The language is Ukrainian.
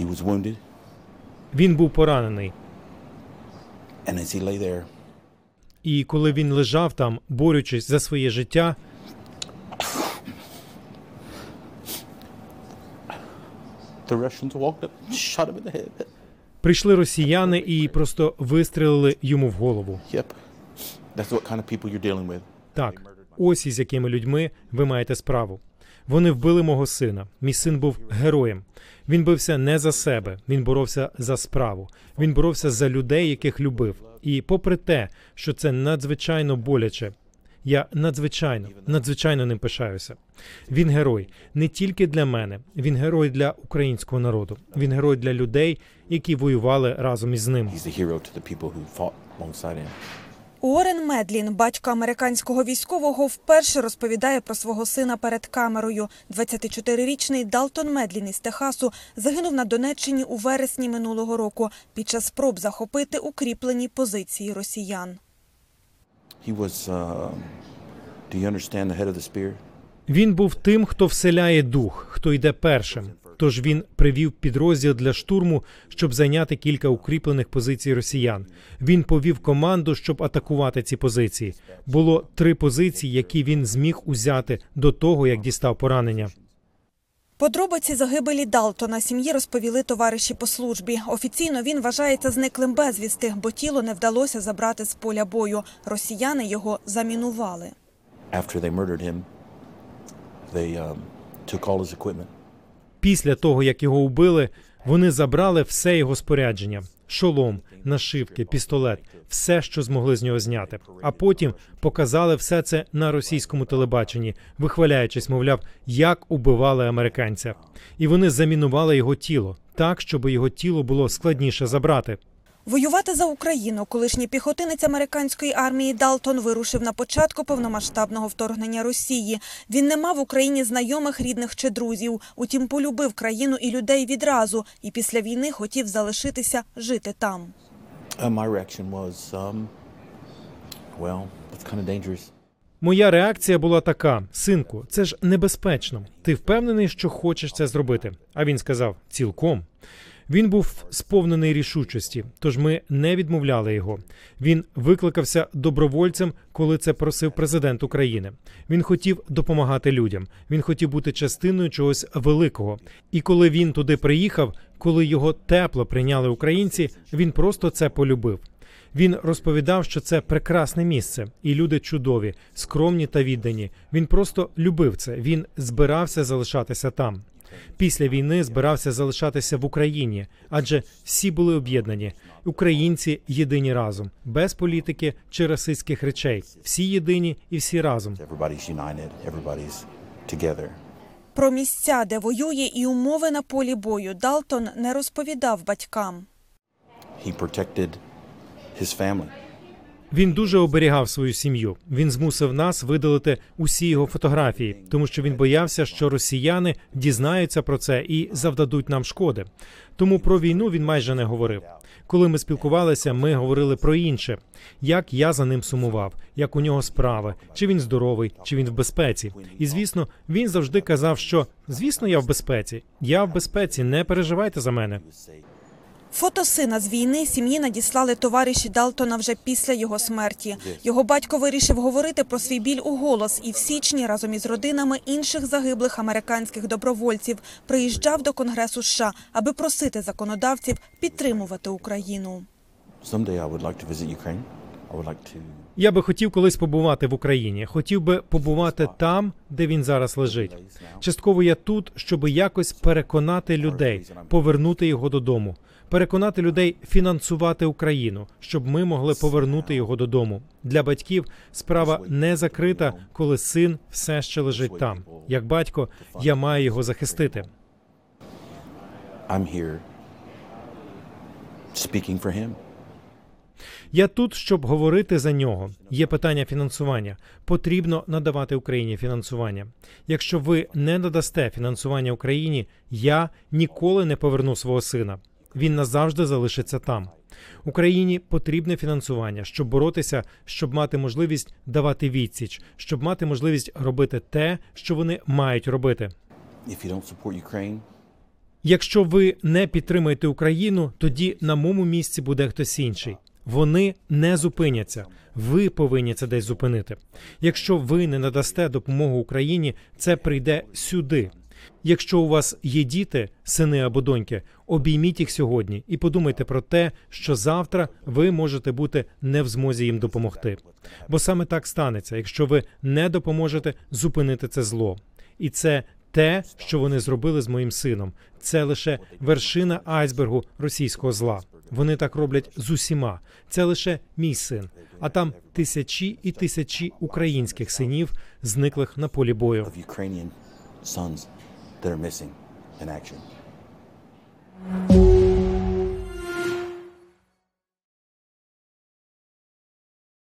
He was wounded, Він був поранений. and as he lay there, І коли він лежав там, борючись за своє життя, the Russians walked up, shot him in the head. прийшли росіяни і просто вистрелили йому в голову. Yep, that's what kind of people you're dealing with. Так, ось із якими людьми ви маєте справу. Вони вбили мого сина. Мій син був героєм. Він бився не за себе, він боровся за справу. Він боровся за людей, яких любив. І попри те, що це надзвичайно боляче, я надзвичайно, надзвичайно ним пишаюся. Він герой не тільки для мене, він герой для українського народу. Він герой для людей, які воювали разом із ним. Уоррен Медлін, батько американського військового, вперше розповідає про свого сина перед камерою. 24-річний Далтон Медлін із Техасу загинув на Донеччині у вересні минулого року під час спроб захопити укріплені позиції росіян. Uh? Він був тим, хто вселяє дух, хто йде першим. Тож він привів підрозділ для штурму, щоб зайняти кілька укріплених позицій росіян. Він повів команду, щоб атакувати ці позиції. Було три позиції, які він зміг узяти до того, як дістав поранення. Подробиці загибелі Далтона сім'ї розповіли товариші по службі. Офіційно він вважається зниклим безвісти, бо тіло не вдалося забрати з поля бою. Росіяни його замінували. After they murdered him, they um, took all his equipment. Після того, як його вбили, вони забрали все його спорядження: шолом, нашивки, пістолет, все, що змогли з нього зняти. А потім показали все це на російському телебаченні, вихваляючись, мовляв, як убивали американця. І вони замінували його тіло так, щоб його тіло було складніше забрати. Воювати за Україну колишній піхотинець американської армії Далтон вирушив на початку повномасштабного вторгнення Росії. Він не мав в Україні знайомих, рідних чи друзів. Утім, полюбив країну і людей відразу, і після війни хотів залишитися жити там. Uh, um. Моя реакція була така: синку, це ж небезпечно. Ти впевнений, що хочеш це зробити? А він сказав: цілком. Він був сповнений рішучості, тож ми не відмовляли його. Він викликався добровольцем, коли це просив президент України. Він хотів допомагати людям. Він хотів бути частиною чогось великого. І коли він туди приїхав, коли його тепло прийняли українці, він просто це полюбив. Він розповідав, що це прекрасне місце, і люди чудові, скромні та віддані. Він просто любив це. Він збирався залишатися там. Після війни збирався залишатися в Україні, адже всі були об'єднані. Українці єдині разом, без політики чи расистських речей. Всі єдині і всі разом. Про місця, де воює, і умови на полі бою Далтон не розповідав батькам. He protected his family. Він дуже оберігав свою сім'ю. Він змусив нас видалити усі його фотографії, тому що він боявся, що росіяни дізнаються про це і завдадуть нам шкоди. Тому про війну він майже не говорив. Коли ми спілкувалися, ми говорили про інше: як я за ним сумував, як у нього справи, чи він здоровий, чи він в безпеці. І звісно, він завжди казав, що звісно, я в безпеці. Я в безпеці, не переживайте за мене. Фото сина з війни сім'ї надіслали товариші Далтона вже після його смерті. Його батько вирішив говорити про свій біль у голос і в січні разом із родинами інших загиблих американських добровольців приїжджав до Конгресу США, аби просити законодавців підтримувати Україну. Я би хотів колись побувати в Україні. Хотів би побувати там, де він зараз лежить. Частково я тут, щоб якось переконати людей, повернути його додому, переконати людей фінансувати Україну, щоб ми могли повернути його додому. Для батьків справа не закрита, коли син все ще лежить там. Як батько, я маю його захистити. I'm here speaking for him. Я тут, щоб говорити за нього. Є питання фінансування. Потрібно надавати Україні фінансування. Якщо ви не надасте фінансування Україні, я ніколи не поверну свого сина. Він назавжди залишиться там. Україні потрібне фінансування, щоб боротися, щоб мати можливість давати відсіч, щоб мати можливість робити те, що вони мають робити. Якщо ви не підтримаєте Україну, тоді на моєму місці буде хтось інший. Вони не зупиняться. Ви повинні це десь зупинити. Якщо ви не надасте допомогу Україні, це прийде сюди. Якщо у вас є діти, сини або доньки, обійміть їх сьогодні і подумайте про те, що завтра ви можете бути не в змозі їм допомогти. Бо саме так станеться, якщо ви не допоможете зупинити це зло. І це те, що вони зробили з моїм сином. Це лише вершина айсбергу російського зла. Вони так роблять з усіма. Це лише мій син. А там тисячі і тисячі українських синів, зниклих на полі бою. Ukrainian sons that are missing in action.